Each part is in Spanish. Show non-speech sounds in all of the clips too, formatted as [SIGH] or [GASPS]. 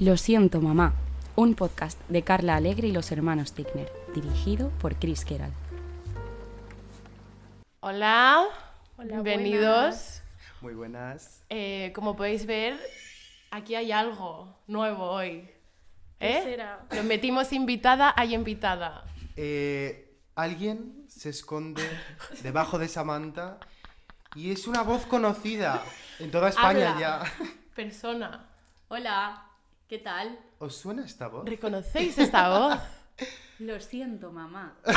Lo siento, mamá. Un podcast de Carla Alegre y los hermanos Tickner, dirigido por Chris Keral. Hola, Hola, bienvenidos. Muy buenas. Eh, como podéis ver, aquí hay algo nuevo hoy. ¿Qué ¿Eh? será? Lo metimos invitada, hay invitada. Eh, alguien se esconde debajo de esa manta y es una voz conocida en toda España Habla. ya. Persona. Hola, ¿qué tal? ¿Os suena esta voz? ¿Reconocéis esta [LAUGHS] voz? Lo siento, mamá. [LAUGHS]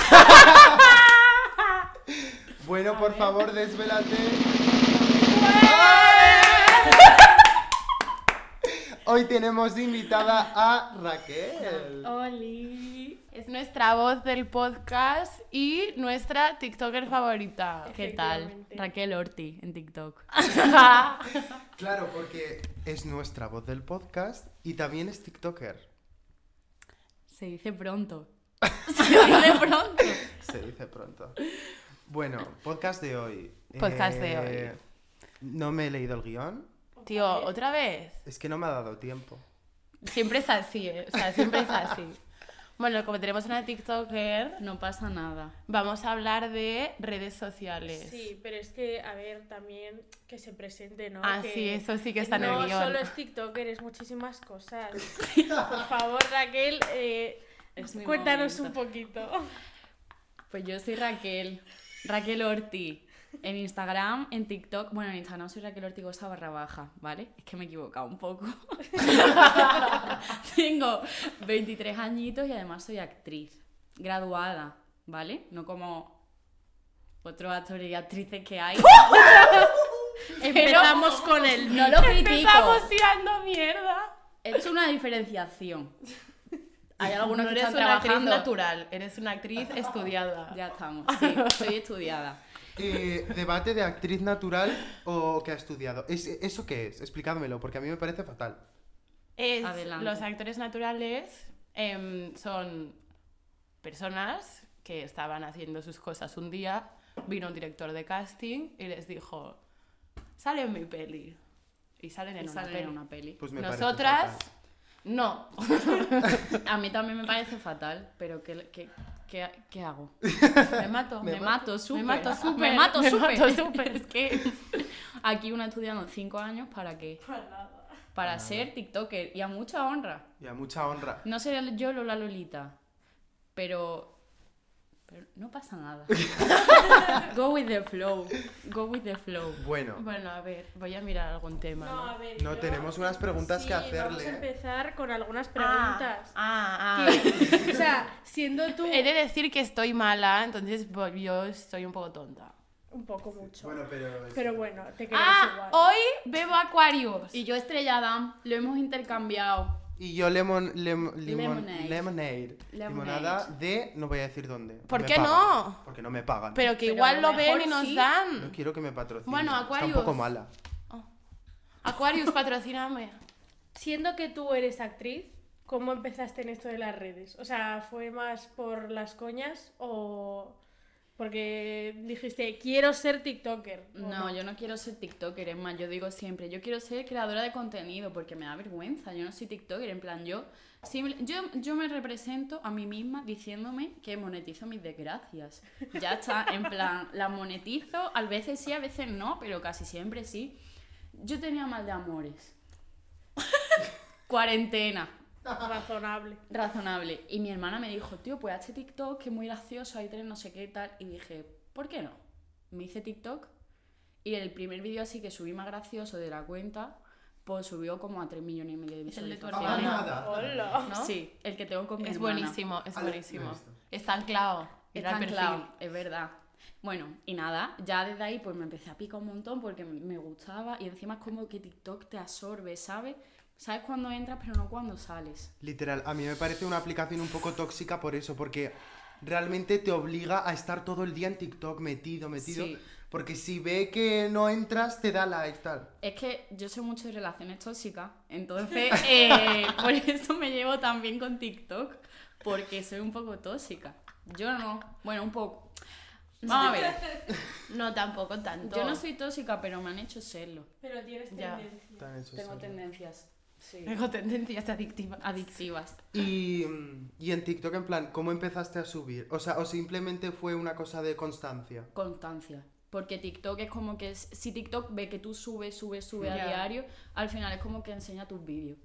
Bueno, por favor, desvélate. [LAUGHS] Hoy tenemos invitada a Raquel. Oli. Es nuestra voz del podcast y nuestra TikToker favorita. ¿Qué tal? Raquel Orti en TikTok. [LAUGHS] Claro, porque es nuestra voz del podcast y también es TikToker. Se dice pronto. [LAUGHS] Se dice pronto. Se dice pronto. Bueno, podcast de hoy. Podcast de Eh, No me he leído el guion. Tío, ¿otra vez? Es que no me ha dado tiempo. Siempre es así, ¿eh? O sea, siempre es así. Bueno, como tenemos una TikToker, No pasa nada. vamos a hablar de redes sociales. Sí, pero es que, a ver, también que se presente, ¿no? Ah, Que sí, eso sí que está en no el guion. solo es TikToker, es muchísimas cosas. [LAUGHS] Por favor, Raquel, eh, cuéntanos momento. un poquito. Pues yo soy Raquel, Raquel Orti. En Instagram, en TikTok, bueno, en Instagram soy Raquel Ortigosa barra baja, ¿vale? Es que me he equivocado un poco. [LAUGHS] Tengo 23 añitos y además soy actriz, graduada, ¿vale? No como otros actores y actrices que hay. [LAUGHS] Empezamos con el... No lo [LAUGHS] critico. Empezamos tirando mierda. He hecho una diferenciación. Hay algunos no que eres están una actriz natural, eres una actriz estudiada. Ya estamos, sí, soy estudiada. Eh, ¿Debate de actriz natural o que ha estudiado? ¿Es- ¿Eso qué es? Explicádmelo, porque a mí me parece fatal. Es- Adelante. los actores naturales em, son personas que estaban haciendo sus cosas un día, vino un director de casting y les dijo, sale en mi peli. Y salen en Y una salen peli. en una peli. Pues me Nosotras, fatal. no. [LAUGHS] A mí también me parece fatal, pero ¿qué, qué, qué, qué hago? [LAUGHS] Me mato. Me, mato súper. Me mato súper. Me mato Me súper. mato [LAUGHS] súper. Es que [LAUGHS] aquí una estudiando cinco años para qué? Para ser TikToker y a mucha honra. Y a mucha honra. No seré yo Lola Lolita, pero pero no pasa nada. [LAUGHS] Go with the flow. Go with the flow. Bueno, Bueno, a ver, voy a mirar algún tema. No, ¿no? a ver, No, yo- tenemos unas preguntas Sí, que hacerle. Vamos a empezar con algunas Ah, preguntas. ah, ah. Que- o sea, siendo tú He de decir que estoy mala, entonces bo- yo estoy un poco tonta. un poco mucho. bueno, pero... Pero bueno, te queremos Ah, igual. hoy bebo Aquarius. Y yo estrellada, lo hemos intercambiado. Y yo lemon, lem- limon- Lemonade. lemonade. Limonada de... No voy a decir dónde. ¿Por me qué pagan. no? Porque no me pagan. Pero que Pero igual lo ven y nos sí. No dan. quiero que me patrocinen. Bueno, Está un Aquarius. poco mala. Aquarius, patrocíname. Siendo que tú eres actriz, ¿cómo empezaste en esto de las redes? O sea, ¿fue más por las coñas o porque dijiste, quiero ser TikToker? ¿O No, yo no quiero ser TikToker, es más, yo digo siempre, yo quiero ser creadora de contenido porque me da vergüenza, yo no soy TikToker, en plan, yo, simple- yo, yo me represento a mí misma diciéndome que monetizo mis desgracias. Ya está, en plan, las monetizo, a veces sí, a veces no, pero casi siempre sí. Yo tenía mal de amores. [LAUGHS] Cuarentena. Razonable. razonable. Y mi hermana me dijo, tío, pues hazte TikTok, que es muy gracioso, ahí tenés no sé qué tal. Y dije, ¿por qué no? Me hice TikTok y el primer vídeo así que subí más gracioso de la cuenta, pues subió como a 3 millones y medio de Es el de tu visualizaciones. Ah, hermana. nada. Hola. ¿no? Sí, el que tengo con mi Es hermana. buenísimo, es Ah, buenísimo. Está anclado. Está anclado, es verdad. Bueno, y nada, ya desde ahí pues me empecé a picar un montón porque me- me gustaba y encima es como que TikTok te absorbe, ¿sabes? Sabes cuándo entras pero no cuándo sales. Literal, a mí me parece una aplicación un poco tóxica por eso, porque realmente te obliga a estar todo el día en TikTok metido, metido. Sí. Porque si ve que no entras, te da like tal. Es que yo sé mucho de relaciones tóxicas, entonces [LAUGHS] eh, por eso me llevo tan bien con TikTok, porque soy un poco tóxica. Yo no, bueno, un poco. Vamos a ver, No, tampoco tanto. yo no soy tóxica, pero me han hecho serlo. Pero tienes Ya. tendencia. Tan eso, Tengo tendencias. Sí. Tengo tendencias adictivas. Adictivas. Y, y en TikTok, en plan, ¿cómo empezaste a subir? O sea, o simplemente fue una cosa de constancia. Constancia. Porque TikTok es como que es- si TikTok ve que tú subes, subes, subes a diario, al final es como que enseña tus vídeos.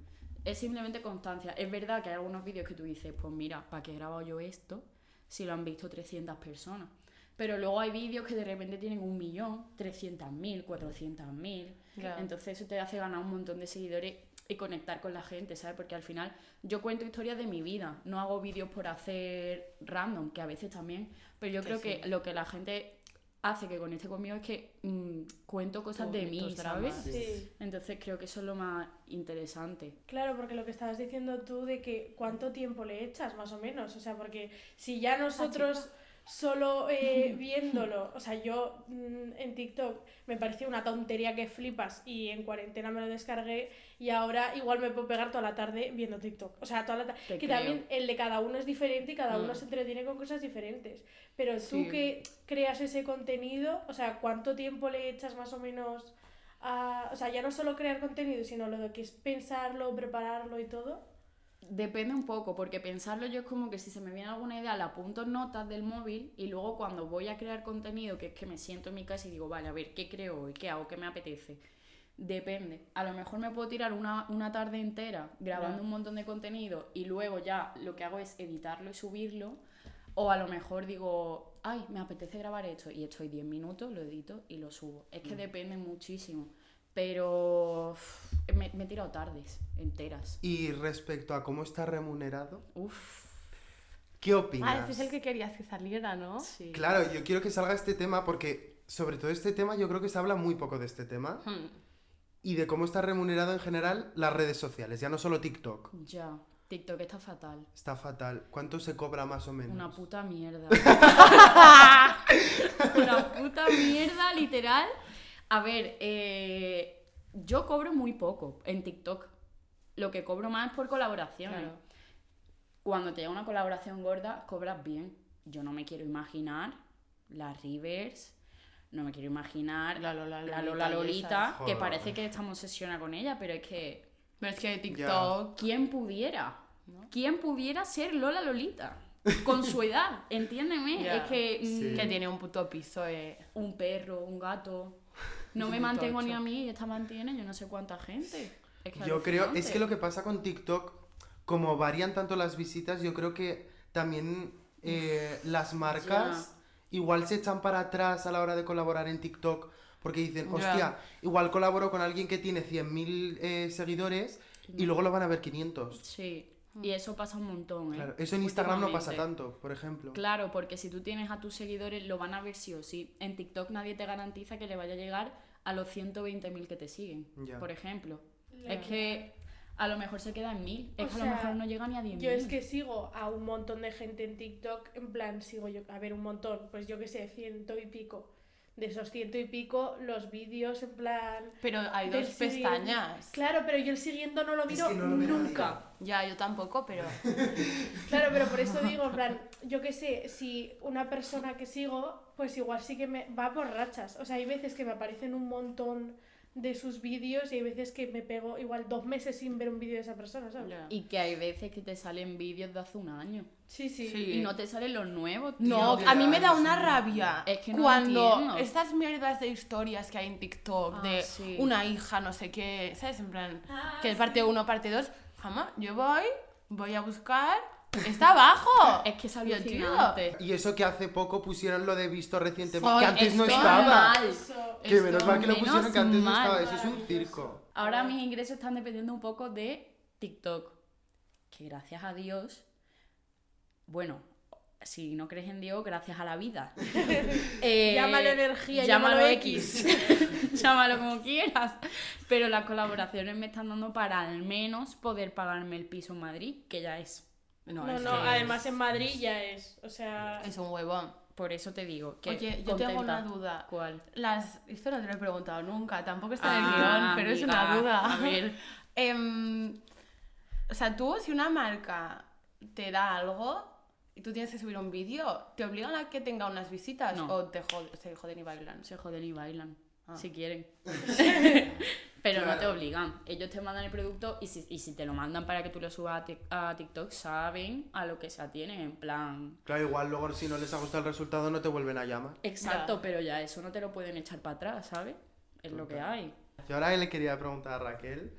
Es simplemente constancia. Es verdad que hay algunos vídeos que tú dices, pues mira, ¿para qué he grabado yo esto si lo han visto 300 personas? Pero luego hay vídeos que de repente tienen un millón, 300.000, 400.000. Ya. Entonces eso te hace ganar un montón de seguidores y conectar con la gente, ¿sabes? Porque al final yo cuento historias de mi vida, no hago vídeos por hacer random, que a veces también, pero yo Que creo sí. que lo que la gente hace que conecte conmigo es que mm, cuento cosas de mí. ¿sabes? Sí. Entonces creo que eso es lo más interesante. Claro, porque lo que estabas diciendo tú de que cuánto tiempo le echas, más o menos. O sea, porque si ya nosotros solo eh, viéndolo, o sea, yo mm, en TikTok me pareció una tontería que flipas y en cuarentena me lo descargué y ahora igual me puedo pegar toda la tarde viendo TikTok. O sea, toda la tarde. Que creo. también el de cada uno es diferente y cada uno Mm. se entretiene con cosas diferentes. Pero tú Sí. que creas ese contenido, o sea, ¿cuánto tiempo le echas más o menos a... O sea, ya no solo crear contenido, sino lo de que es pensarlo, prepararlo y todo. Depende un poco, porque pensarlo yo es como que si se me viene alguna idea, la apunto en notas del móvil y luego cuando voy a crear contenido, que es que me siento en mi casa y digo, vale, a ver, ¿qué creo hoy? ¿Qué hago? ¿Qué me apetece? Depende. A lo mejor me puedo tirar una, una tarde entera grabando un montón de contenido y luego ya lo que hago es editarlo y subirlo. O a lo mejor digo, ay, me apetece grabar esto y estoy 10 minutos, lo edito y lo subo. Es que depende muchísimo. Pero me, me he tirado tardes enteras. Y respecto a cómo está remunerado, Uf. ¿qué opinas? Ah, ese es el que querías que saliera, ¿no? Sí. Claro, yo quiero que salga este tema porque sobre todo este tema yo creo que se habla muy poco de este tema Hmm. y de cómo está remunerado en general las redes sociales, ya no solo TikTok. Ya. TikTok está fatal. Está fatal. ¿Cuánto se cobra más o menos? Una puta mierda. [LAUGHS] Una puta mierda, literal. A ver, eh, yo cobro muy poco en TikTok. Lo que cobro más es por colaboraciones. Claro. Cuando te llega una colaboración gorda, cobras bien. Yo no me quiero imaginar las Rivers, no me quiero imaginar La Lola la Lolita Lola que parece que estamos obsesionados con ella, pero es que Pero es que TikTok... ¿Quién pudiera? ¿Quién pudiera ser Lola Lolita? Con su edad, [LAUGHS] entiéndeme. Es que mm, Sí. Que tiene un puto piso, eh. un perro, un gato. No me mantengo ni a mí y esta mantiene yo no sé cuánta gente. Es que Yo creo, es que lo que pasa con TikTok, como varían tanto las visitas, yo creo que también eh, las marcas igual se echan para atrás a la hora de colaborar en TikTok, porque dicen, hostia, igual colaboro con alguien que tiene 100.000 eh, seguidores y luego lo van a ver 500. Sí, y eso pasa un montón, ¿eh? Claro, eso en Instagram no pasa tanto, por ejemplo. Claro, porque si tú tienes a tus seguidores, lo van a ver sí o sí. En TikTok nadie te garantiza que le vaya a llegar a los 120.000 que te siguen, Ya. por ejemplo. La Es que a lo mejor se queda en 1000. Es O que a lo mejor no llega ni a 10.000. Yo es que sigo a un montón de gente en TikTok, en plan, sigo yo, a ver, un montón, pues yo que sé, ciento y pico. De esos ciento y pico, los vídeos, en plan... Pero hay dos siguiente- pestañas. Claro, pero yo el siguiente no lo miro que no lo ve nadie. nunca. Ya, yo tampoco, pero... [LAUGHS] Claro, pero por eso digo, en plan, yo que sé, si una persona que sigo, pues igual sí que me va por rachas. O sea, hay veces que me aparecen un montón de sus vídeos y hay veces que me pego igual dos meses sin ver un vídeo de esa persona, ¿sabes? Y que hay veces que te salen vídeos de hace un año. Sí, sí. Sí. Y no te salen los nuevos, tío. No, a mí me da una sí. rabia Es que no cuando entiendo. estas mierdas de historias que hay en TikTok Ah, de sí. una hija, no sé qué, ¿sabes? En plan, Ah, que es parte 1, parte 2, jamás, yo voy, voy a buscar, está abajo. [LAUGHS] Es que tío, alucinante. Y eso que hace poco pusieron lo de visto recientemente, Soy- que antes no estaba. mal. Que menos Esto mal que lo pusieron que antes no mal. estaba. Eso es un circo. Ahora mis ingresos están dependiendo un poco de TikTok. Que gracias a Dios. Bueno, si no crees en Dios, gracias a la vida. [LAUGHS] Eh, Llámalo energía, llámalo llámalo X. [LAUGHS] llámalo como quieras. Pero las colaboraciones me están dando para al menos poder pagarme el piso en Madrid, que ya es. No, No, es no, además en Madrid ya es. O sea. es un huevón. Por eso te digo que. Oye, yo tengo contenta. una duda. ¿Cuál? Las, esto no te lo he preguntado nunca, tampoco está en el Ah, guion, pero es una duda. A ver. [LAUGHS] Em, o sea, tú, si una marca te da algo y tú tienes que subir un vídeo, ¿te obligan a que tenga unas visitas No. o te jod- se joden y bailan? Se joden y bailan. Ah. si quieren. [LAUGHS] [LAUGHS] Pero no te obligan. Ellos te mandan el producto y si, y si te lo mandan para que tú lo subas a, Tik- a TikTok, saben a lo que se atienen, en plan... Claro, igual luego si no les ha gustado el resultado no te vuelven a llamar. Exacto, Ya. pero ya eso no te lo pueden echar para atrás, ¿sabes? Es lo que hay. Y ahora le quería preguntar a Raquel.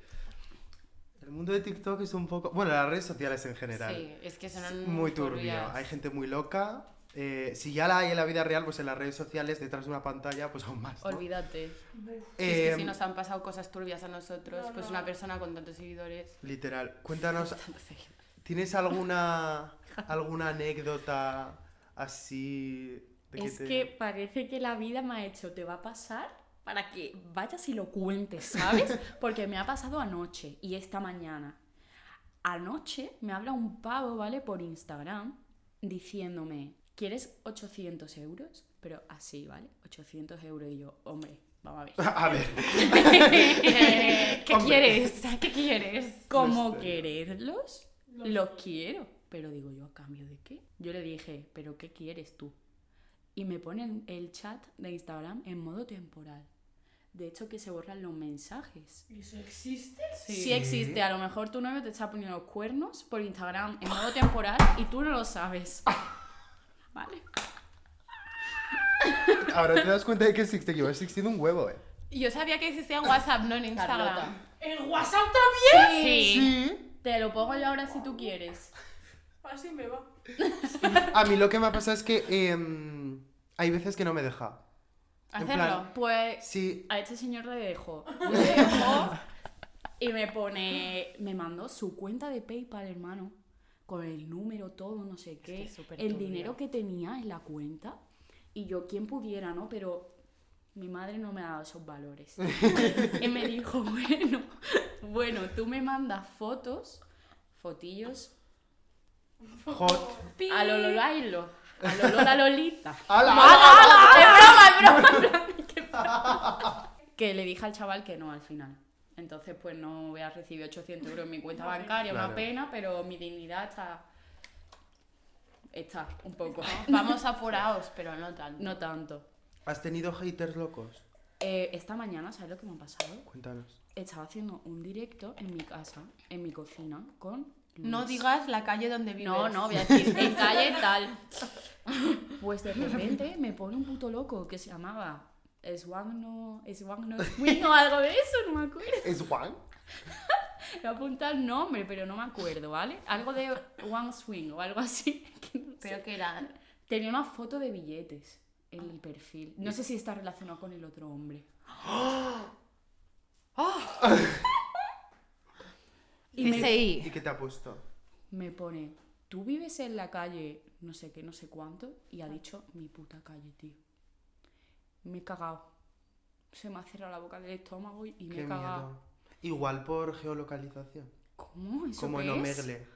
El mundo de TikTok es un poco... Bueno, las redes sociales en general. Sí, es que son muy turbio. turbias. Hay gente muy loca. eh, si ya la hay en la vida real, pues en las redes sociales, detrás de una pantalla, pues aún más. ¿no? Olvídate. Sí, es Eh, que si nos han pasado cosas turbias a nosotros, No, pues no. una persona con tantos seguidores. Literal. Cuéntanos. [LAUGHS] ¿tienes alguna, [LAUGHS] alguna anécdota así? de Es te- que parece que la vida me ha hecho, te va a pasar para que vayas y lo cuentes, ¿sabes? [LAUGHS] Porque me ha pasado anoche y esta mañana. Anoche me habla un pavo, ¿vale? Por Instagram diciéndome, ¿quieres 800 euros? Pero así, ¿vale? 800 euros y yo, hombre, vamos a ver. [LAUGHS] A ver. [LAUGHS] ¿Qué Hombre. quieres? ¿Qué quieres? ¿Cómo Los- quererlos? Los quiero. Pero digo yo, ¿a cambio de qué? Yo le dije, ¿pero qué quieres tú? Y me ponen el chat de Instagram en modo temporal. De hecho, que se borran los mensajes. ¿Eso existe? Sí. existe, a lo mejor tu novio te está poniendo los cuernos por Instagram en modo [LAUGHS] temporal y tú no lo sabes. ¿Vale? Ahora te das cuenta de que existe, que va existiendo un huevo, eh. Yo sabía que existía en WhatsApp, no en Instagram. Carlota. ¿En WhatsApp también? Sí. Sí. Te lo pongo yo ahora si tú quieres. Así me va. [LAUGHS] A mí lo que me ha pasado es que em, hay veces que no me deja. Hacerlo. plan- Pues Sí. a este señor le dejo. [LAUGHS] Le dejo y me pone. Me mandó su cuenta de PayPal, hermano. Con el número, todo, no sé qué. que es súper el dinero que tenía en la cuenta. Y yo, quien pudiera, ¿no? Pero mi madre no me ha dado esos valores. [LAUGHS] y me dijo, bueno, bueno, tú me mandas fotos, fotillos, Hot. a lo Lolailo, a lo Lola Lolita. ¡Hala! Es broma, es broma, es [LAUGHS] broma. [LAUGHS] Que le dije al chaval que no al final. Entonces, pues no voy a recibir 800 euros en mi cuenta bancaria, Claro. una pena, pero mi dignidad está. Está, un poco. [LAUGHS] Vamos apurados, pero no tanto. No tanto. ¿Has tenido haters locos? Eh, esta mañana, ¿sabes lo que me ha pasado? Cuéntanos. Estaba haciendo un directo en mi casa, en mi cocina, con. No digas la calle donde vives. No, no, voy a decir [LAUGHS] en calle tal. Pues de repente me pone un puto loco que se llamaba Swagno, Swagno Swing o algo de eso, no me acuerdo. ¿Es Juan? [LAUGHS] Me apunta el nombre, pero no me acuerdo, ¿vale? Algo de One Swing o algo así. que no sé. Pero que era. Tenía una foto de billetes en el perfil. No sé si está relacionado con el otro hombre. [GASPS] [LAUGHS] Y me, CSI. ¿Y qué te ha puesto? me pone, tú vives en la calle no sé qué, no sé cuánto, y ha dicho mi puta calle, tío. Me he cagado. Se me ha cerrado la boca del estómago y me Qué he cagado. miedo. Igual por geolocalización. ¿Cómo? ¿Eso Como qué en es? Omegle.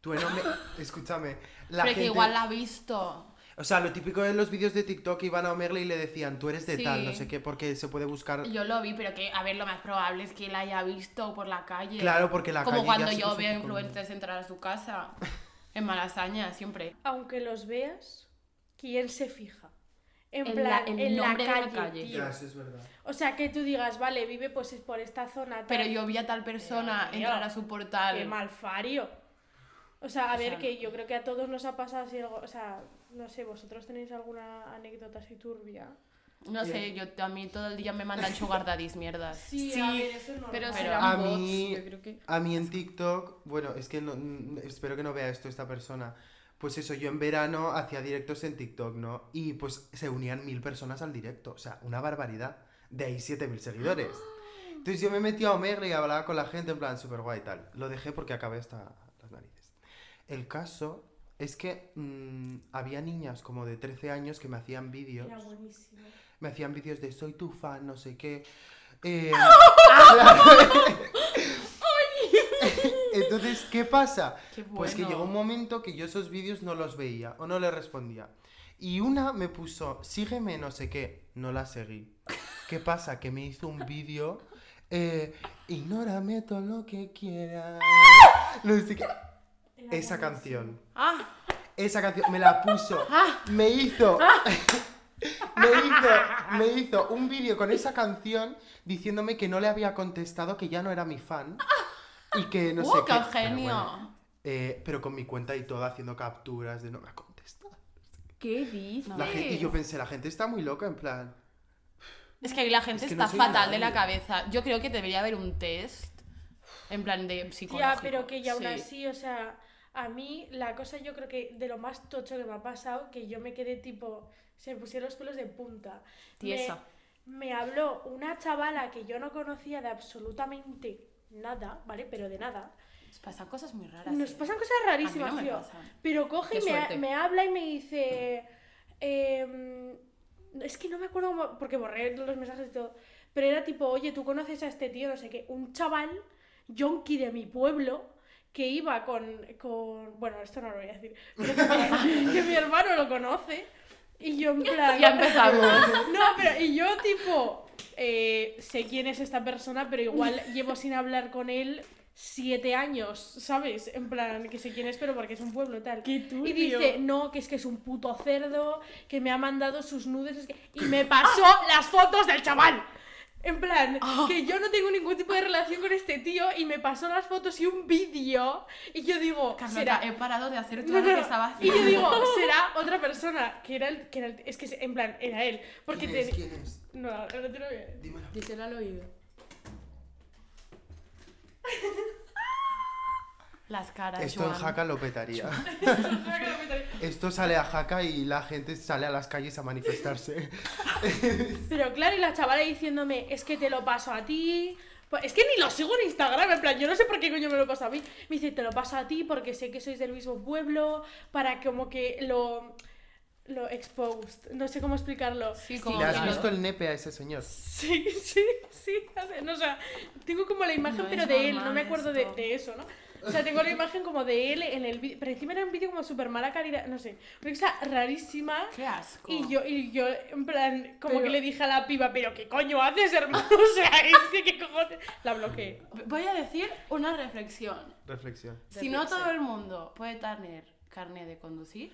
Tú en Omegle... [LAUGHS] Escúchame. La Pero que gente- igual la ha visto. O sea, lo típico de los vídeos de TikTok iban a Omegle y le decían, tú eres de Sí. tal, no sé qué, porque se puede buscar... Yo lo vi, pero que, a ver, lo más probable es que la haya visto por la calle. Claro, porque la Como calle cuando yo es veo influencers entrar a su casa. [LAUGHS] En Malasaña, siempre. Aunque los veas, ¿quién se fija? En, En plan, la- el en la de la calle, calle. tío. Ya, eso es verdad. O sea, que tú digas, vale, vive pues por esta zona. tal. Pero yo vi a tal persona Pero, entrar a su portal. Qué malfario. O sea, a O ver, sea, que yo creo que a todos nos ha pasado así algo. O sea, no sé, ¿vosotros tenéis alguna anécdota así turbia? No sé, yo a mí todo el día me mandan sugar daddies, mierdas. Sí, Sí, a ver, eso es normal. Pero, Pero a bots, mí- yo creo que... A mí en TikTok, bueno, es que no, espero que no vea esto esta persona. Pues eso, yo en verano hacía directos en TikTok, ¿no? Y pues se unían mil personas al directo, o sea, una barbaridad. De ahí 7000 seguidores. [GASPS] Entonces yo me metí a Omegle y hablaba con la gente en plan súper guay y tal. Lo dejé porque acabé hasta las narices. El caso es que mm, había niñas como de 13 años que me hacían vídeos. Era buenísimo. Me hacían vídeos de soy tu fan, no sé qué. [LAUGHS] Eh, [LAUGHS] Entonces, ¿qué pasa? Qué Pues que bueno. llegó un momento que yo esos vídeos no los veía o no le respondía. Y una me puso, sígueme, no sé qué. No la seguí. ¿Qué pasa? Que me hizo un vídeo. Eh, Ignórame todo lo que quieras. No sé qué. Esa canción. Ah, Esa canción me la puso. Me hizo. [LAUGHS] Me hizo, me hizo un vídeo con esa canción diciéndome que no le había contestado, que ya no era mi fan. Y que no ¡Uh, sé qué qué. Pero genio! bueno, eh, pero con mi cuenta y todo haciendo capturas de no me ha contestado. ¿Qué dices? La gente- y yo pensé, la gente está muy loca, en plan. Es que ahí la gente Es que no está fatal de la cabeza. Yo creo que debería haber un test en plan de psicológico. Ya, pero que ya aún Sí. así, o sea, a mí la cosa yo creo que de lo más tocho que me ha pasado, que yo me quedé tipo, se me pusieron los pelos de punta. Me- Tiesa. Me, habló una chavala que yo no conocía de absolutamente nada, ¿vale? Pero de nada. Nos pasan cosas muy raras. Nos ¿eh? pasan cosas rarísimas, no me tío. pasan. Pero coge y me, me habla y me dice. em, es que no me acuerdo cómo- porque borré los mensajes y todo. Pero era tipo, oye, tú conoces a este tío, no sé qué. Un chaval, yonki de mi pueblo, que iba con. con bueno, esto no lo voy a decir. Pero que, mi- [LAUGHS] que mi hermano lo conoce. Y yo en plan. Ya empezamos. [LAUGHS] No, pero y yo tipo, eh, sé quién es esta persona, pero igual [LAUGHS] llevo sin hablar con él siete años, ¿sabes? En plan, que sé quién es, pero porque es un pueblo tal. Qué y dice, no, que es que es un puto cerdo, que me ha mandado sus nudes, es que... y me pasó las fotos del chaval. En plan, que yo no tengo ningún tipo de relación con este tío y me pasó las fotos y un vídeo y yo digo, Carlota, será... he parado de hacer No, todo no, lo no. que estaba Y haciendo. yo digo, será otra persona, que era el... Que era el- es que, en plan, era él. Porque ¿Quién es? te- ¿Quién es? No, ahora te lo voy a decir. Dímelo. Díselo al oído. Las caras, Esto [LAUGHS] en. Jaca lo petaría. Esto sale a Jaca y la gente sale a las calles a manifestarse. [LAUGHS] Pero claro, y la chavala diciéndome, es que te lo paso a ti. Pues es que ni lo sigo en Instagram, en plan, yo no sé por qué coño me lo pasa a mí. Me dice, te lo paso a ti porque sé que sois del mismo pueblo, para como que lo. lo exposed. No sé cómo explicarlo. Sí, como ¿Le has claro. visto el nepe a ese señor? Sí, [LAUGHS] sí, sí. No, o sea, tengo como la imagen, No pero de él, no me acuerdo de, de eso, ¿no? O sea, tengo la imagen como de él en el vídeo. Pero encima era un vídeo como súper mala calidad, no sé. Una cosa rarísima. Qué asco. Y yo, y yo, en plan, como Pero- que le dije a la piba, pero ¿qué coño haces, hermano? [LAUGHS] O sea, es que qué cojones. La bloqueé. Voy a decir una reflexión. Reflexión. Si no todo el mundo puede tener carne de conducir,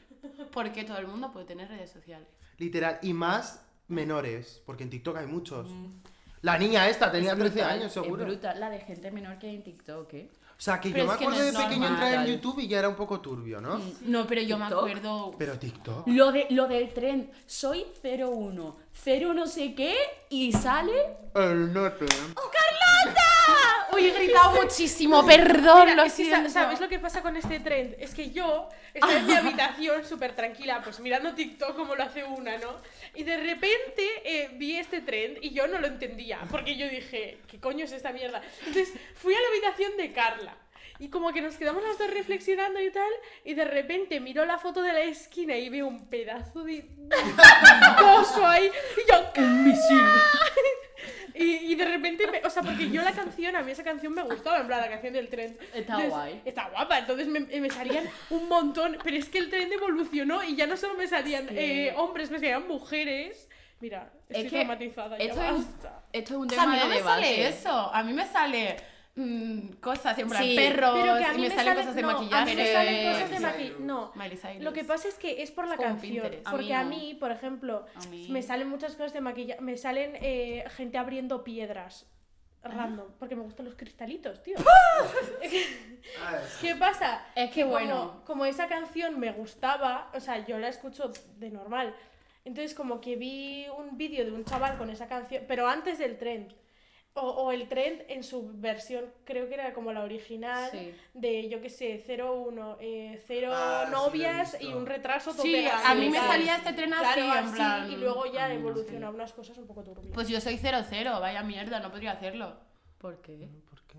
¿por qué todo el mundo puede tener redes sociales? Literal. Y más menores, porque en TikTok hay muchos. La niña esta tenía 13 años, seguro. Es brutal la de gente menor que hay en TikTok, ¿eh? O sea, que Pero yo me no acuerdo de pequeño normal. entrar en YouTube y ya era un poco turbio, ¿no? No, pero yo me acuerdo. Pero TikTok. Lo, de, lo del tren, soy 01, 0 no sé qué, y sale... El nepe. Uy, he gritado muchísimo, perdón, Mira, lo es que siento. ¿Sabes lo que pasa con este trend? Es que yo estaba en mi habitación súper tranquila, pues mirando TikTok como lo hace una, ¿no? Y de repente eh, vi este trend y yo no lo entendía, porque yo dije, ¿qué coño es esta mierda? Entonces fui a la habitación de Carla. Y como que nos quedamos las dos reflexionando y tal, y de repente miro la foto de la esquina y veo un pedazo de [LAUGHS] coso ahí, y yo, ¡Un misil! [LAUGHS] Y, y de repente, me- o sea, porque yo la canción, a mí esa canción me gustaba, en plan, la canción del tren. Está Entonces, guay. Está guapa, entonces me, me salían un montón, pero es que el tren evolucionó y ya no solo me salían Sí. eh, hombres, me salían mujeres. Mira, estoy Es que traumatizada, ya esto es, basta. esto es un O sea, a tema mí no de me sale debate. eso. A mí me sale mm, cosas, en plan Sí, perros, Pero que a mí y me, salen cosas de no, maquillaje. A mí me salen Pero- cosas de Miley maquillaje. No. Miley Cyrus. Lo que pasa es que es por la Es como canción. Pinterest. A Porque a mí, por ejemplo, mí- me salen muchas cosas de maquillaje. Me salen eh, gente abriendo piedras. Random, porque me gustan los cristalitos, tío. [LAUGHS] ¿Qué pasa? Es que como- bueno. Como, esa canción me gustaba, o sea, yo la escucho de normal. Entonces, como que vi un vídeo de un chaval con esa canción, pero antes del trend. O, o el trend en su versión, creo que era como la original, Sí. de yo qué sé, 01, eh, cero Ah, sí, lo he novias y un retraso Sí, tope a mí me salía este tren así, Claro, en plan... y luego ya no, evolucionó sí. unas cosas un poco turbias. Pues yo soy 00, vaya mierda, no podría hacerlo. ¿Por qué? ¿Por qué?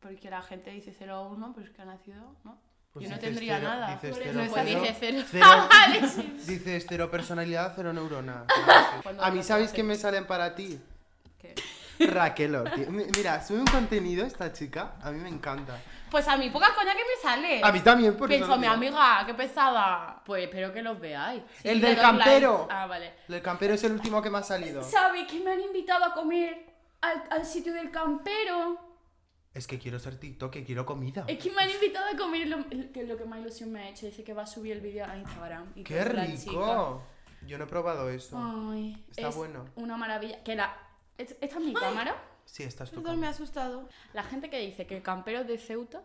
Porque la gente dice 01, pero es que ha nacido, ¿no? Pues yo no tendría cero- nada. dices Por cero Pues puedo- dije cero. Cero- [LAUGHS] [LAUGHS] dices cero personalidad, cero neurona. [LAUGHS] A mí, ¿sabéis qué me salen para ti? ¿Qué? Raquel Ortiz. Mira, sube un contenido esta chica, a mí me encanta. Pues a mí poca coña que me sale. A mí también, por Pienso, mi amiga, qué pesada. Pues espero que los veáis. El del campero. Ah, vale. El campero es el último que me ha salido. ¿Sabes que me han invitado a comer al, al sitio del campero? Es que quiero ser TikTok, que quiero comida. Es que me han invitado a comer lo, que lo que más ilusión me ha hecho. Dice que va a subir el vídeo a Instagram. Y ¡Qué rico! Yo no he probado eso. Ay, Está es bueno. Una maravilla. Que la... ¿es- ¿Esta es mi cámara? Sí, estás Perdón, tocando. me ha asustado. La gente que dice que el campero es de Ceuta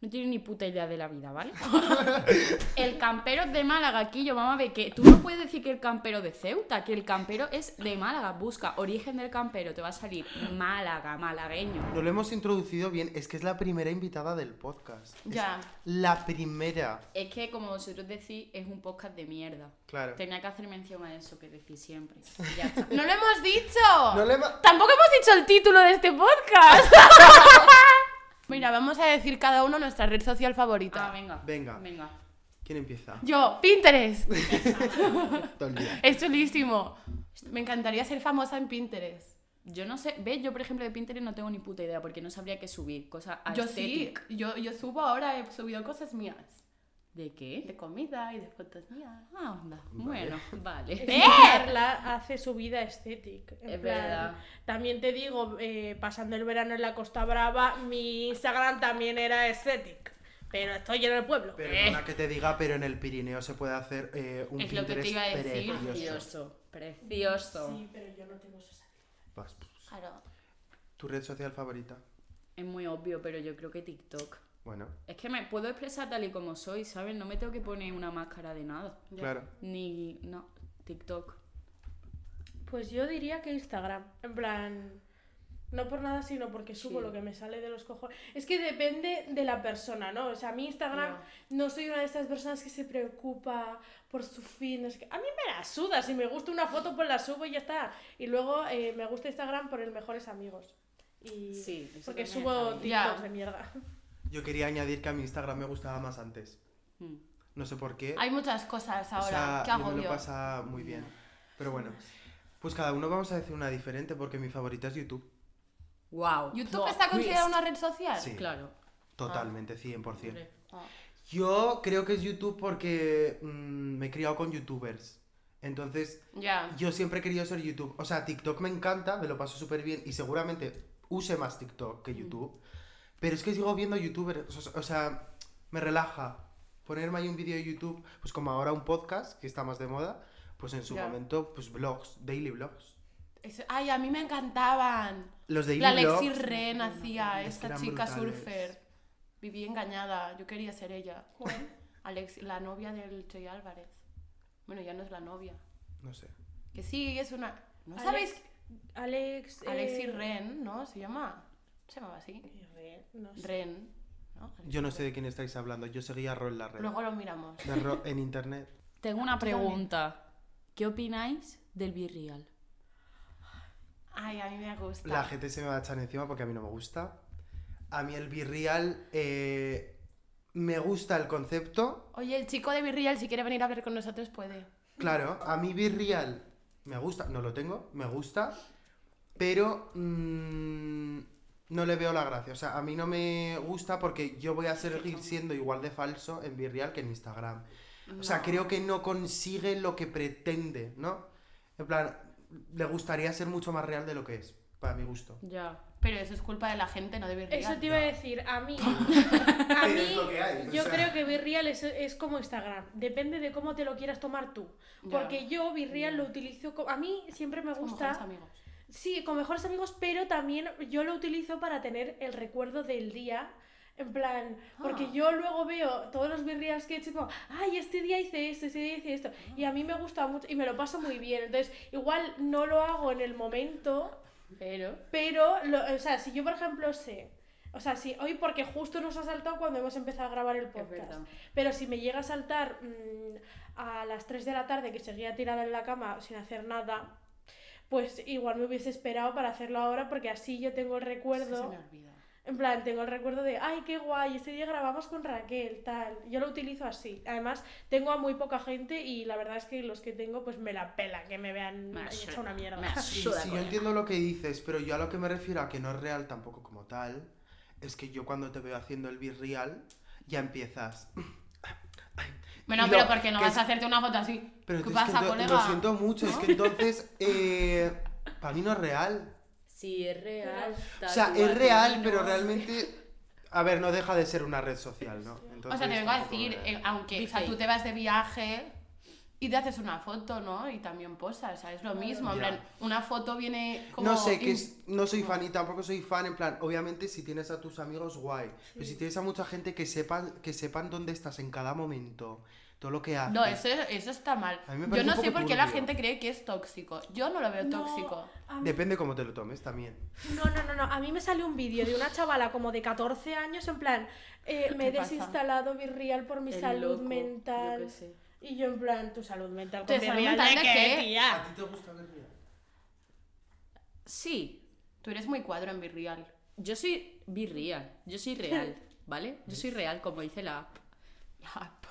no tiene ni puta idea de la vida, ¿vale? [LAUGHS] el campero de Málaga, aquí yo vamos a ver que tú no puedes decir que el campero de Ceuta, que el campero es de Málaga. Busca origen del campero, te va a salir Málaga, malagueño. No lo hemos introducido bien, es que es la primera invitada del podcast. Es Ya. La primera. Es que, como vosotros decís, es un podcast de mierda. Claro. Tenía que hacer mención a eso que decís siempre. Y [LAUGHS] ya está. ¡No lo hemos dicho! No le hemos- Tampoco hemos dicho el título de este podcast. [LAUGHS] Mira, vamos a decir cada uno nuestra red social favorita. Ah, venga. Venga. Venga. ¿Quién empieza? Yo, Pinterest. [LAUGHS] Todo el día. Es chulísimo. Me encantaría ser famosa en Pinterest. Yo no sé, ¿ves? Yo, por ejemplo, de Pinterest no tengo ni puta idea porque no sabría qué subir. Cosas Yo sí, aesthetic. yo, yo subo ahora, he subido cosas mías. ¿De qué? De comida y de fotos mías. Ah, anda. Bueno, [LAUGHS] vale. [LAUGHS] Que Carla hace su vida estética. Es plan, verdad. También te digo, eh, pasando el verano en la Costa Brava, mi Instagram también era estético. Pero estoy en el pueblo. Perdona que te diga, pero en el Pirineo se puede hacer eh, un Es lo que te Pinterest iba a decir. precioso. Precioso. Precioso. Sí, pero yo no tengo esa Vas, pues. Claro. ¿Tu red social favorita? Es muy obvio, pero yo creo que TikTok. Bueno, Es que me puedo expresar tal y como soy, ¿sabes? No me tengo que poner una máscara de nada. claro. Ni. No. TikTok. Pues yo diría que Instagram. En plan, no por nada, sino porque subo Sí. lo que me sale de los cojones. Es que depende de la persona, ¿no? O sea, mi Instagram no soy una de estas personas que se preocupa por su feed. no sé qué. A mí me la suda. Si me gusta una foto, pues la subo y ya está. Y luego eh, me gusta Instagram por el mejores amigos. Y Sí, porque subo. TikToks de mierda. Yo quería añadir que a mi Instagram me gustaba más antes. Mm. No sé por qué. Hay muchas cosas ahora. o sea, ¿Qué yo hago me lo yo? pasa muy bien. Pero bueno, pues cada uno vamos a decir una diferente porque mi favorita es YouTube. Wow. ¿YouTube está considerada una red social? Sí. Claro. Totalmente, 100%. Ah. Yo creo que es YouTube porque mm, me he criado con youtubers. Entonces, Ya. yo siempre he querido ser YouTube. O sea, TikTok me encanta, me lo paso súper bien y seguramente use más TikTok que YouTube. Pero es que sigo viendo youtubers. o sea- me relaja. Ponerme ahí un vídeo de YouTube, pues como ahora un podcast, que está más de moda, pues en su Ya. momento, pues vlogs, daily vlogs. Eso- Ay, a mí me encantaban. Los daily La Alexi vlogs. Ren hacía, esta chica brutales. surfer. Viví engañada, yo quería ser ella. [LAUGHS] Alexi, la novia del Choy Álvarez. Bueno, ya no es la novia. No sé. Que sí, es una... ¿No Alex- sabéis? Alex. eh, Alexi Ren, ¿no? Se llama... Se llamaba así. Ren, no sé. Ren. ¿no? Yo no sé de quién estáis hablando. Yo seguía a Ro en la red. Luego lo miramos. De Ro en internet. [LAUGHS] Tengo una también. pregunta. ¿Qué opináis del Virreal? Ay, a mí me gusta. La gente se me va a echar encima porque a mí no me gusta. A mí el Virreal eh, me gusta el concepto. Oye, el chico de Virreal, si quiere venir a hablar con nosotros, puede. Claro, a mí Virreal me gusta. No lo tengo, me gusta. Pero mm, no le veo la gracia. O sea, a mí no me gusta porque yo voy a seguir siendo igual de falso en Virreal que en Instagram. O sea, creo que no consigue lo que pretende, ¿no? En plan, le gustaría ser mucho más real de lo que es, para mi gusto. Ya. Pero eso es culpa de la gente, no de Virreal. Eso te iba a decir, a mí. [LAUGHS] A mí, es lo que hay, o yo sea. creo que Virreal es, es como Instagram. Depende de cómo te lo quieras tomar tú. Ya. Porque yo Virreal lo utilizo. co- A mí siempre me gusta. amigos. Sí, con mejores amigos, pero también yo lo utilizo para tener el recuerdo del día. En plan, porque Ah. yo luego veo todos los virreals que he hecho como, ay, este día hice esto, este día hice esto. Y a mí me gusta mucho y me lo paso muy bien. Entonces, igual no lo hago en el momento, Pero. pero, lo- o sea, si yo, por ejemplo, sé, o sea, si hoy porque justo nos ha saltado cuando hemos empezado a grabar el podcast, pero si me llega a saltar mm, a las 3 de la tarde que seguía tirada en la cama sin hacer nada, pues igual me hubiese esperado para hacerlo ahora porque así yo tengo el recuerdo, se me olvida. en plan, tengo el recuerdo de, ay, qué guay, este día grabamos con Raquel, tal. Yo lo utilizo así. Además, tengo a muy poca gente y la verdad es que los que tengo, pues me la pela, que me vean Me hecha una mierda. me Sí, sí, yo entiendo lo que dices, pero yo a lo que me refiero a que no es real tampoco como tal, es que yo cuando te veo haciendo el virreal, ya empiezas. Bueno, pero porque no que vas es- a hacerte una foto así. Pero ¿Qué que pasa, colega? lo siento mucho, es que entonces, [LAUGHS] eh, para mí no es real. Sí, es real. O sea, es real, no- pero realmente... A ver, no deja de ser una red social, ¿no? o sea, Entonces, te vengo a decir, eh, aunque o sea, tú te vas de viaje, y te haces una foto, ¿no? Y también posas, o sea, es lo mismo. En Ya. plan, una foto viene como. No sé, que es- no soy fan y tampoco soy fan, en plan, obviamente si tienes a tus amigos, guay. Pero si tienes a mucha gente que sepan, que sepan dónde estás en cada momento, todo lo que haces. No, eso, eso está mal. A mí me Yo no sé por qué la gente cree que es tóxico. Yo no lo veo No, tóxico. mí- Depende cómo te lo tomes también. No, no, no, no. A mí me salió un vídeo de una chavala como de 14 años, en plan, eh, me he desinstalado Virreal por mi El salud loco, yo mental. qué sé. Y yo en plan, tu salud mental. ¿Tu con salud Virreal, mental de qué? tía? ti te gusta ver Sí, Tú eres muy cuadro en Virreal. yo soy virreal, yo soy real, [LAUGHS] ¿vale? Yo soy real, como dice la app.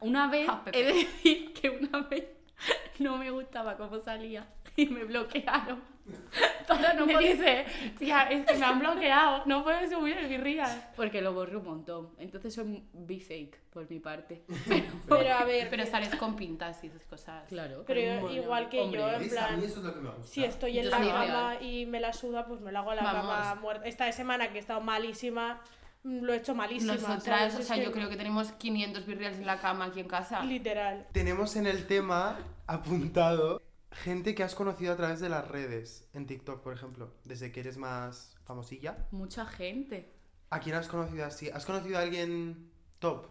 Una vez, he de decir que una vez [LAUGHS] no me gustaba cómo salía y me bloquearon. [LAUGHS] Para no me poder... dice, tía, es que me han bloqueado, no puedes subir el Virreal. Porque lo borré un montón. Entonces soy be fake por mi parte. [LAUGHS] Pero a ver, Pero [LAUGHS] sales con pintas y esas cosas. Claro. Pero como- igual que hombre, yo, en plan, A mí eso es lo que me gusta. si estoy en Yo la cama real. y me la suda, pues me la hago a la cama muerta. Esta semana que he estado malísima, mm, lo he hecho malísima. Nosotras, ¿sabes? o Es sea, yo creo que tenemos 500 Virreals en la cama aquí en casa. Literal. Tenemos en el tema apuntado gente que has conocido a través de las redes, en TikTok, por ejemplo, desde que eres más famosilla. Mucha gente. ¿A quién has conocido así? ¿Has conocido a alguien top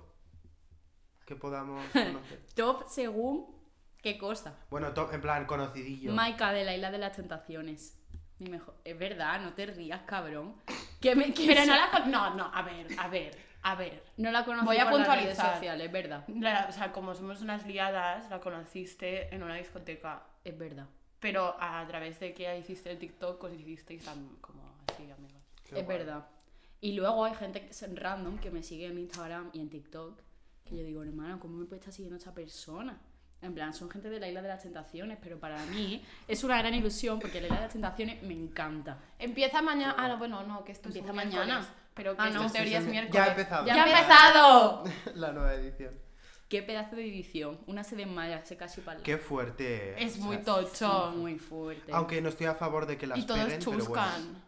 que podamos [LAUGHS] conocer? Top según qué cosa. Bueno, top, en plan, conocidillo. Maika de la Isla de las Tentaciones. Mi mejor... Es verdad, no te rías, cabrón. Que me... que Pero no la... con- No, no, a ver, a ver, a ver. No la conocí Voy a por las redes puntualizar. sociales, es verdad. La- o sea, como somos unas liadas, la conociste en una discoteca. Es verdad. Pero a través de que hiciste el TikTok, os hicisteis tan como así, amigos. Qué es guay. verdad. Y luego hay gente que es random que me sigue en Instagram y en TikTok. Que yo digo, hermano, ¿cómo me puede estar siguiendo esta persona? En plan, son gente de la Isla de las Tentaciones, pero para mí es una gran ilusión porque la Isla de las Tentaciones me encanta. Empieza mañana. Ah, no, bueno, no, que esto es Empieza un mañana. Pero que Ah, esto no. en teoría Sí, es sí, miércoles. Ya ha empezado. ¡Ya, ¡Ya ha ha empezado! [LAUGHS] la nueva edición. Qué pedazo de edición. Una se desmaya, se casi para Qué fuerte. Es o muy sea, tocho. muy fuerte. Aunque no estoy a favor de que las Y todos peguen, pero bueno. chuscan.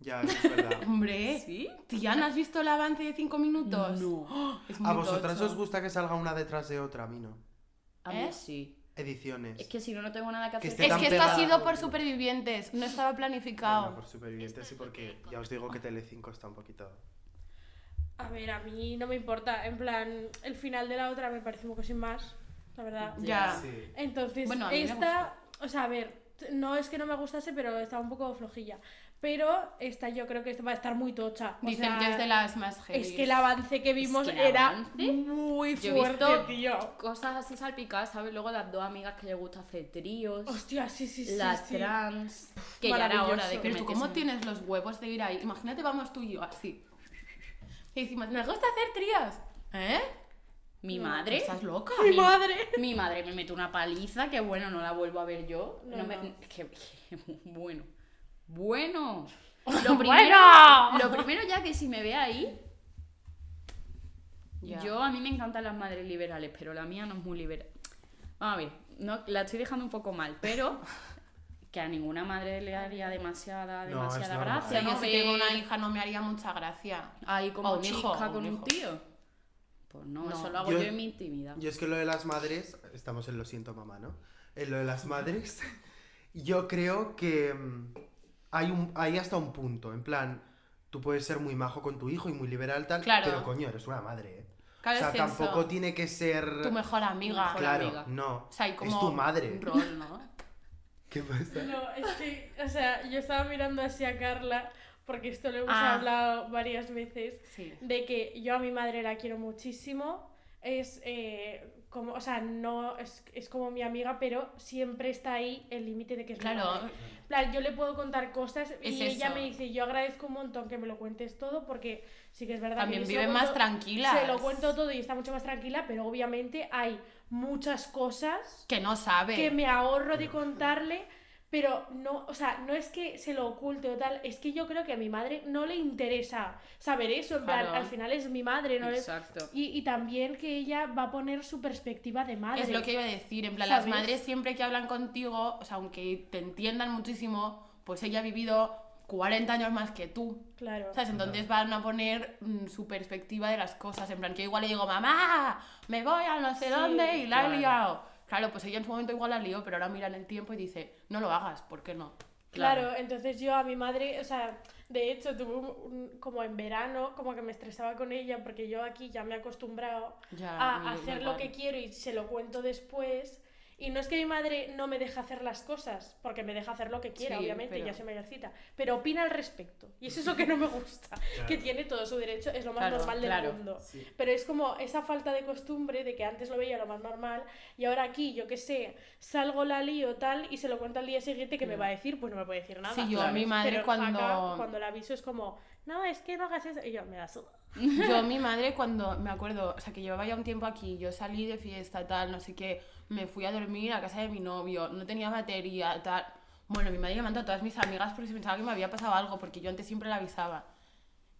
Ya, es verdad. [LAUGHS] Hombre, ¿Sí? tía, ¿no has visto el avance de 5 minutos? No. ¡Oh! [GASPS] Es muy ¿A vosotras tocho. os gusta que salga una detrás de otra? A mí no. A mí ¿Eh? sí. Ediciones. Es que si no, no tengo nada que Que hacer. Es que esto ha sido por supervivientes, no estaba planificado. Bueno, por supervivientes sí, porque ya os digo que Telecinco está un poquito... A ver, a mí no me importa. En plan, el final de la otra me parece un poco sin más, la verdad. Ya. Sí. Entonces, Bueno, esta, o sea, a ver, no es que no me gustase, pero está un poco flojilla. Pero esta yo creo que esta va a estar muy tocha. O Dicen sea, que es de las más heavy. Es que el avance que vimos que el era avance- muy Yo he fuerte, visto tío. cosas así salpicadas, ¿sabes? Luego las dos amigas que les gusta hacer tríos, Hostia, sí, sí, sí. las sí. trans, que ya era hora de que Pero tú, ¿cómo tienes los huevos de ir ahí? Imagínate, vamos tú y yo así. Y decimos, nos gusta hacer tríos. ¿Eh? Mi madre, ¿Estás loca? ¡Mi madre! [LAUGHS] mi madre me mete una paliza que bueno, no la vuelvo a ver yo. No, No me- no. [LAUGHS] que- que- bueno, bueno. [LAUGHS] Lo primero, ¡Bueno! lo primero ya que si me ve ahí, yo a mí me encantan las madres liberales, pero la mía no es muy liberal. Vamos a ver, no, la estoy dejando un poco mal, pero que a ninguna madre le haría demasiada, demasiada gracia. yo ¿no? si tengo una hija no me haría mucha gracia. ahí como o un hijo, con un un hijo. tío. Pues no, No. eso lo hago Yo- yo, en mi intimidad. Yo es que lo de las madres, estamos en lo siento mamá, ¿no? En lo de las madres, [LAUGHS] yo creo que mm, hay, un, hay hasta un punto, en plan, tú puedes ser muy majo con tu hijo y muy liberal tal, Claro. pero coño, eres una madre, ¿eh? Claro, o sea, es tampoco eso. tiene que ser... Tu mejor amiga. Mejor Claro, amiga. no. O sea, como es tu madre. un rol, ¿no? [LAUGHS] ¿Qué pasa? No, es que, o sea, yo estaba mirando así a Carla, porque esto lo hemos Ah. hablado varias veces, Sí. de que yo a mi madre la quiero muchísimo. Es eh, como, o sea, no es, es como mi amiga, pero siempre está ahí el límite de que es mi Claro, plan, yo le puedo contar cosas y Es ella eso. me dice, yo agradezco un montón que me lo cuentes todo porque sí que es verdad también que viven más tranquilas. Se lo cuento todo y está mucho más tranquila, pero obviamente hay muchas cosas Que no sabe. que me ahorro de contarle, pero no, o sea, no es que se lo oculte o tal, es que yo creo que a mi madre no le interesa saber eso, en plan, Claro. al final es mi madre, ¿no? le- Exacto. Y, y también que ella va a poner su perspectiva de madre. Es lo que iba a decir, en plan, ¿Sabes? las madres siempre que hablan contigo, o sea, aunque te entiendan muchísimo, pues ella ha vivido 40 años más que tú. Claro. ¿Sabes? Entonces van a poner mm, su perspectiva de las cosas. En plan, que igual le digo, mamá, me voy a no sé Sí, dónde y la he claro. liado. Claro, pues ella en su momento igual la lió, pero ahora mira en el tiempo y dice, no lo hagas, ¿por qué no? Claro, entonces yo a mi madre, o sea, de hecho tuve un, un- como en verano, como que me estresaba con ella porque yo aquí ya me he acostumbrado Ya, a a hacer lo que quiero y se lo cuento después. Y no es que mi madre no me deje hacer las cosas, porque me deja hacer lo que quiera, Sí, obviamente, pero- ya soy mayorcita, pero opina al respecto. Y eso es lo que no me gusta, [LAUGHS] que tiene todo su derecho, es lo más Claro, normal del claro. mundo. Sí. Pero es como esa falta de costumbre de que antes lo veía lo más normal y ahora aquí, yo qué sé, salgo la lío tal y se lo cuento al día siguiente que me va a decir, pues no me puede decir nada. Sí, yo a mi madre Pero cuando- acá, cuando la aviso es como, no, es que no hagas eso. Y yo, me la suda. [LAUGHS] Yo, mi [LAUGHS] madre, cuando me acuerdo, o sea, que llevaba ya un tiempo aquí, yo salí de fiesta, tal, no sé qué, me fui a dormir a casa de mi novio, no tenía batería, tal. Bueno, mi madre llamando a todas mis amigas porque se pensaba que me había pasado algo, porque yo antes siempre la avisaba.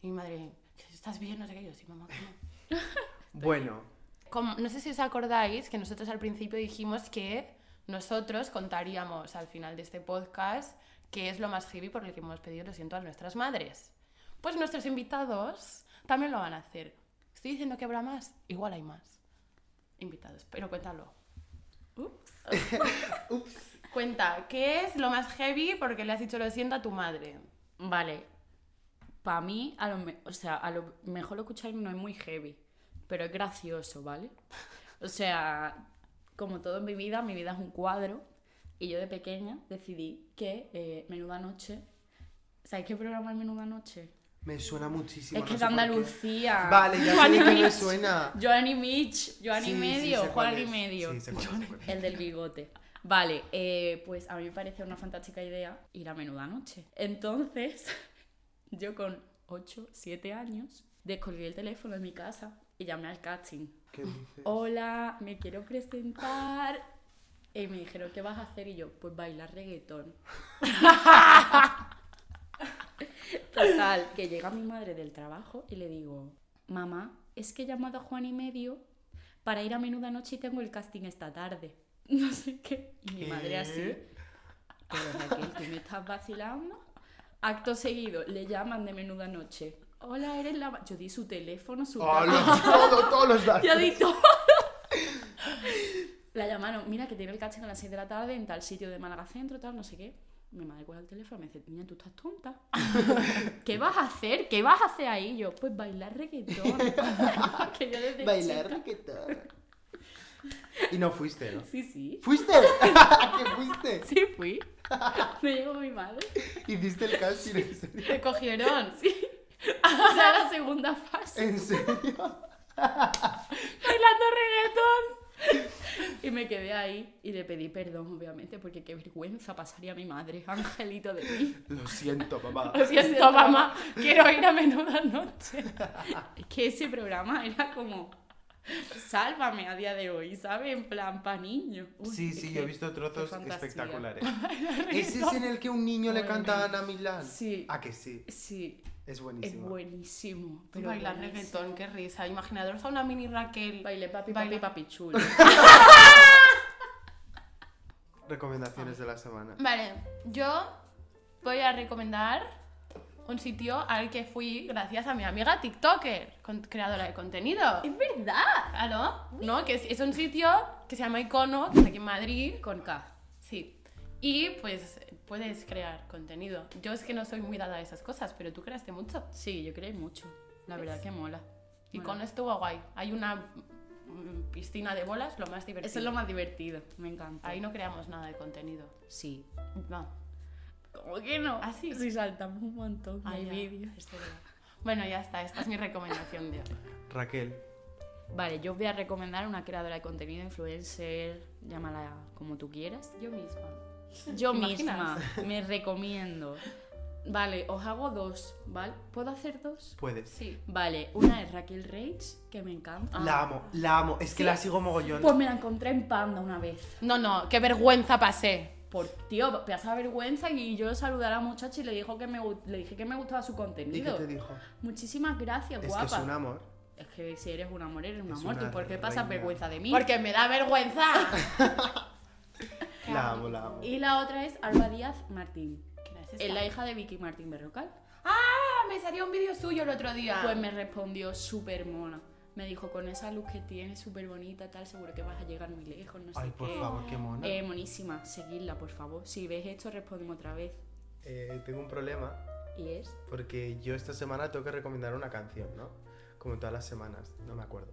Y mi madre, ¿estás bien? No sé qué, yo, sí, mamá, ¿cómo? [LAUGHS] Bueno, Como- no sé si os acordáis que nosotros al principio dijimos que nosotros contaríamos al final de este podcast qué es lo más heavy por el que hemos pedido lo siento a nuestras madres. Pues nuestros invitados también lo van a hacer. Estoy diciendo que habrá más, igual hay más invitados, pero cuéntalo. [LAUGHS] Cuenta, ¿qué es lo más heavy porque le has dicho lo siento a tu madre? Vale. Para mí, a lo, o sea, a lo mejor lo escucháis no es muy heavy, pero es gracioso, ¿vale? O sea, como todo en mi vida, mi vida es un cuadro y yo de pequeña decidí que eh, Menuda Noche... ¿Sabéis qué programa es Menuda Noche? Me suena muchísimo. es que no es sé de. Andalucía. Vale, ya sé Juan de y qué me suena. Joan y Mitch, Joan Sí, y sí, medio, sé cuál Juan y medio. Sí, sé sé. El del bigote. Vale, eh, pues a mí me parece una fantástica idea ir a menuda noche. Entonces, [LAUGHS] yo con 8, 7 años, descolgué el teléfono en mi casa y llamé al casting. ¿Qué dices? Hola, me quiero presentar. Y me dijeron, ¿qué vas a hacer? Y yo, pues bailar reggaetón. [LAUGHS] [LAUGHS] Total, que llega mi madre del trabajo y le digo, mamá, es que he llamado a Juan y medio para ir a menuda noche y tengo el casting esta tarde. [LAUGHS] No sé qué. Y mi madre así. Pero Raquel, ¿tú me estás vacilando? Acto seguido, le llaman de menuda noche. Hola, eres la... ma-". Yo di su teléfono, su... Hola, [LAUGHS] todo, todos los datos. Ya di todo. La llamaron, mira que tiene el casting a las 6 de la tarde en tal sitio de Málaga Centro, tal, no sé qué. Mi madre cuelga el teléfono y me dice, niña, tú estás tonta. [LAUGHS] ¿Qué vas a hacer? ¿Qué vas a hacer ahí? Y yo, pues bailar reggaetón. [LAUGHS] que yo desde Bailar chica- raquetón. [LAUGHS] Y no fuiste, ¿no? Sí, sí. ¿Fuiste? ¿A qué fuiste? Sí fui. Me llevó mi madre. Hiciste el casting, en serio. ¿Te cogieron? Sí. O sea, la segunda fase. ¿En serio? Bailando reggaetón. [LAUGHS] Y me quedé ahí y le pedí perdón, obviamente, porque qué vergüenza pasaría a mi madre, angelito de mí. Lo siento, papá. Lo siento, mamá, quiero ir a menuda noche. Es que ese programa era como. Sálvame a día de hoy, ¿sabes? En plan, pa' niños. Uy, Sí, es sí, yo he visto trozos espectaculares. [LAUGHS] ¿Ese es en el que un niño le Bueno. canta a Ana Milán? Sí. Ah, que sí. Sí, Es es buenísimo. buenísimo. Pero Bailar buenísimo. reggaetón, qué risa. Imaginaros a una mini Raquel. Bailé papi, Baila- papi, papi chulo. [LAUGHS] Recomendaciones de la semana. Vale, yo voy a recomendar un sitio al que fui gracias a mi amiga TikToker, con- creadora de contenido. ¡Es verdad! Claro, ¿no? Que es, es un sitio que se llama Icono, que está aquí en Madrid. Con K. Sí. Y pues puedes crear contenido. Yo es que no soy muy dada a esas cosas, pero tú creaste mucho. Sí, yo creo mucho. La verdad que mola. Icono Mola. estuvo guay. Hay una mm, piscina de bolas, lo más divertido. Eso es lo más divertido. Me encanta. Ahí no creamos nada de contenido. Sí. No. ¿Cómo que no? ¿Ah, sí? Saltamos un montón Ah, ya, vídeos. Bueno, ya está. Esta es mi recomendación de hoy. Raquel. Vale, yo os voy a recomendar una creadora de contenido, influencer, llámala como tú quieras. Yo misma. Yo ¿Te misma me recomiendo. Vale, os hago dos, ¿vale? ¿Puedo hacer dos? Puedes. Sí. Vale, una es Raquel Rage, que me encanta. La amo, la amo. Es que ¿Sí? la sigo mogollón. Pues me la encontré en Panda una vez. No, no, qué vergüenza pasé. Por, tío, pasa vergüenza y yo saludé a la muchacha y le, dijo que me, le dije que me gustaba su ¿Y qué contenido. te dijo? Muchísimas gracias, Es guapa. que es un amor. Es que si eres un amor, eres un Es amor. ¿Tú por qué pasas reina. vergüenza de mí? Porque me da vergüenza. [LAUGHS] La amo, la amo. Y la otra es Alba Díaz Martín. ¿Quién es? Es la hija de Vicky Martín Berrocal. Ah, me salió un vídeo suyo el otro día. Pues me respondió súper mona. Me dijo, con esa luz que tienes, súper bonita, tal, seguro que vas a llegar muy lejos, no sé Ay, por qué. favor, qué mona. Eh, monísima, seguidla, por favor. Si ves esto, respóndeme otra vez. Eh, tengo un problema Y es... porque yo esta semana tengo que recomendar una canción, ¿no? Como todas las semanas, no me acuerdo.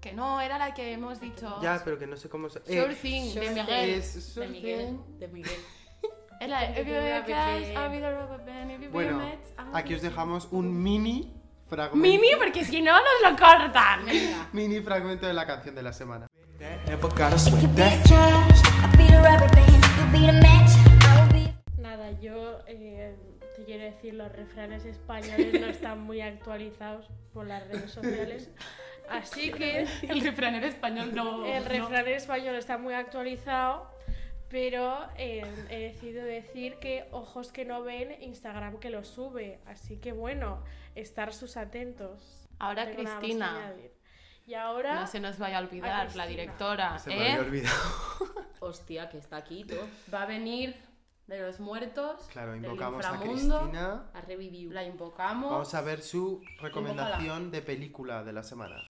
Que no, era la que hemos dicho. Ya, pero que no sé cómo se... Sure Eh, Thing, de Sure Miguel. es De Miguel. De Miguel. Es la [LAUGHS] de If a. I'll be the rubber band. If Bueno, aquí os the- dejamos un mini fragmento. Mimi, porque si no nos lo cortan. Venga. Mini fragmento de la canción de la semana. Nada, yo eh, te quiero decir, los refranes españoles no están muy actualizados por las redes sociales. Así que El refranero español no. el no. refrán español está muy actualizado, pero eh, he decidido decir que ojos que no ven, Instagram que lo sube. Así que bueno, estar sus atentos. Ahora No Cristina. Y ahora... No se nos vaya a olvidar, A la directora. Se me ¿eh? había olvidado. Hostia, que está aquí todo. Va a venir de los muertos. Claro, del invocamos a inframundo. Cristina. Ha revivido. La invocamos. Vamos a ver su recomendación de película de la semana.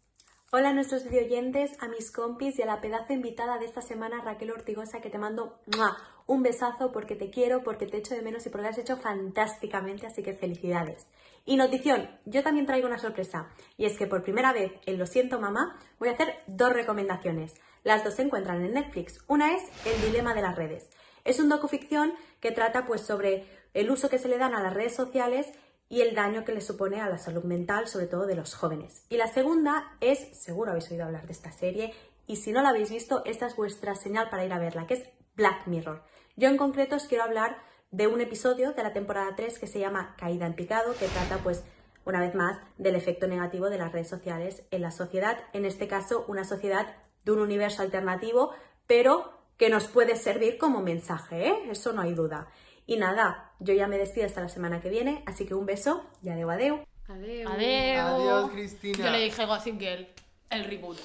Hola a nuestros videoyentes, a mis compis y a la pedazo invitada de esta semana, Raquel Ortigosa, que te mando ¡mua! un besazo porque te quiero, porque te echo de menos y porque lo has hecho fantásticamente, así que felicidades. Y notición, yo también traigo una sorpresa, y es que por primera vez en Lo siento mamá voy a hacer dos recomendaciones. Las dos se encuentran en Netflix. Una es El dilema de las redes. Es un docuficción que trata pues sobre el uso que se le dan a las redes sociales y el daño que le supone a la salud mental, sobre todo de los jóvenes. Y la segunda es, seguro habéis oído hablar de esta serie, y si no la habéis visto, esta es vuestra señal para ir a verla, que es Black Mirror. Yo en concreto os quiero hablar de un episodio de la temporada 3 que se llama Caída en picado, que trata pues una vez más del efecto negativo de las redes sociales en la sociedad, en este caso una sociedad de un universo alternativo, pero que nos puede servir como mensaje, ¿eh? eso no hay duda. Y nada, yo ya me despido hasta la semana que viene, así que un beso y adeu adeu. Adiós. Adiós. Adiós, Cristina. Yo le dije a Gossip Girl, el reboot.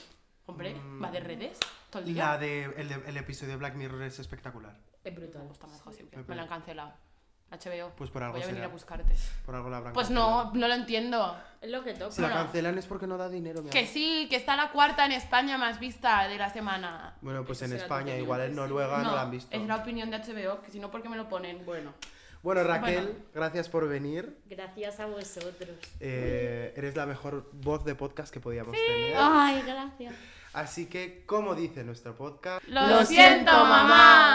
Hombre, va de redes todo el día. La de, el, de- el episodio de Black Mirror es espectacular. Es brutal. Me gusta más Girl. Me la han cancelado. HBO. Pues por algo Voy a venir será. a buscarte. Por algo la habrán Pues cancelado. no, no lo entiendo. Es lo que toca. Si la Bueno. cancelan es porque no da dinero, mi Que amor. sí, que está la cuarta en España más vista de la semana. Bueno, pues Eso en será España, igual en sí. Noruega no, la han visto. es la opinión de HBO, que si no, ¿por qué me lo ponen? Bueno. Bueno, Raquel, Bueno. gracias por venir. Gracias a vosotros. Eh, eres la mejor voz de podcast que podíamos tener. Ay, gracias. Así que, como dice nuestro podcast, ¡Lo siento, mamá!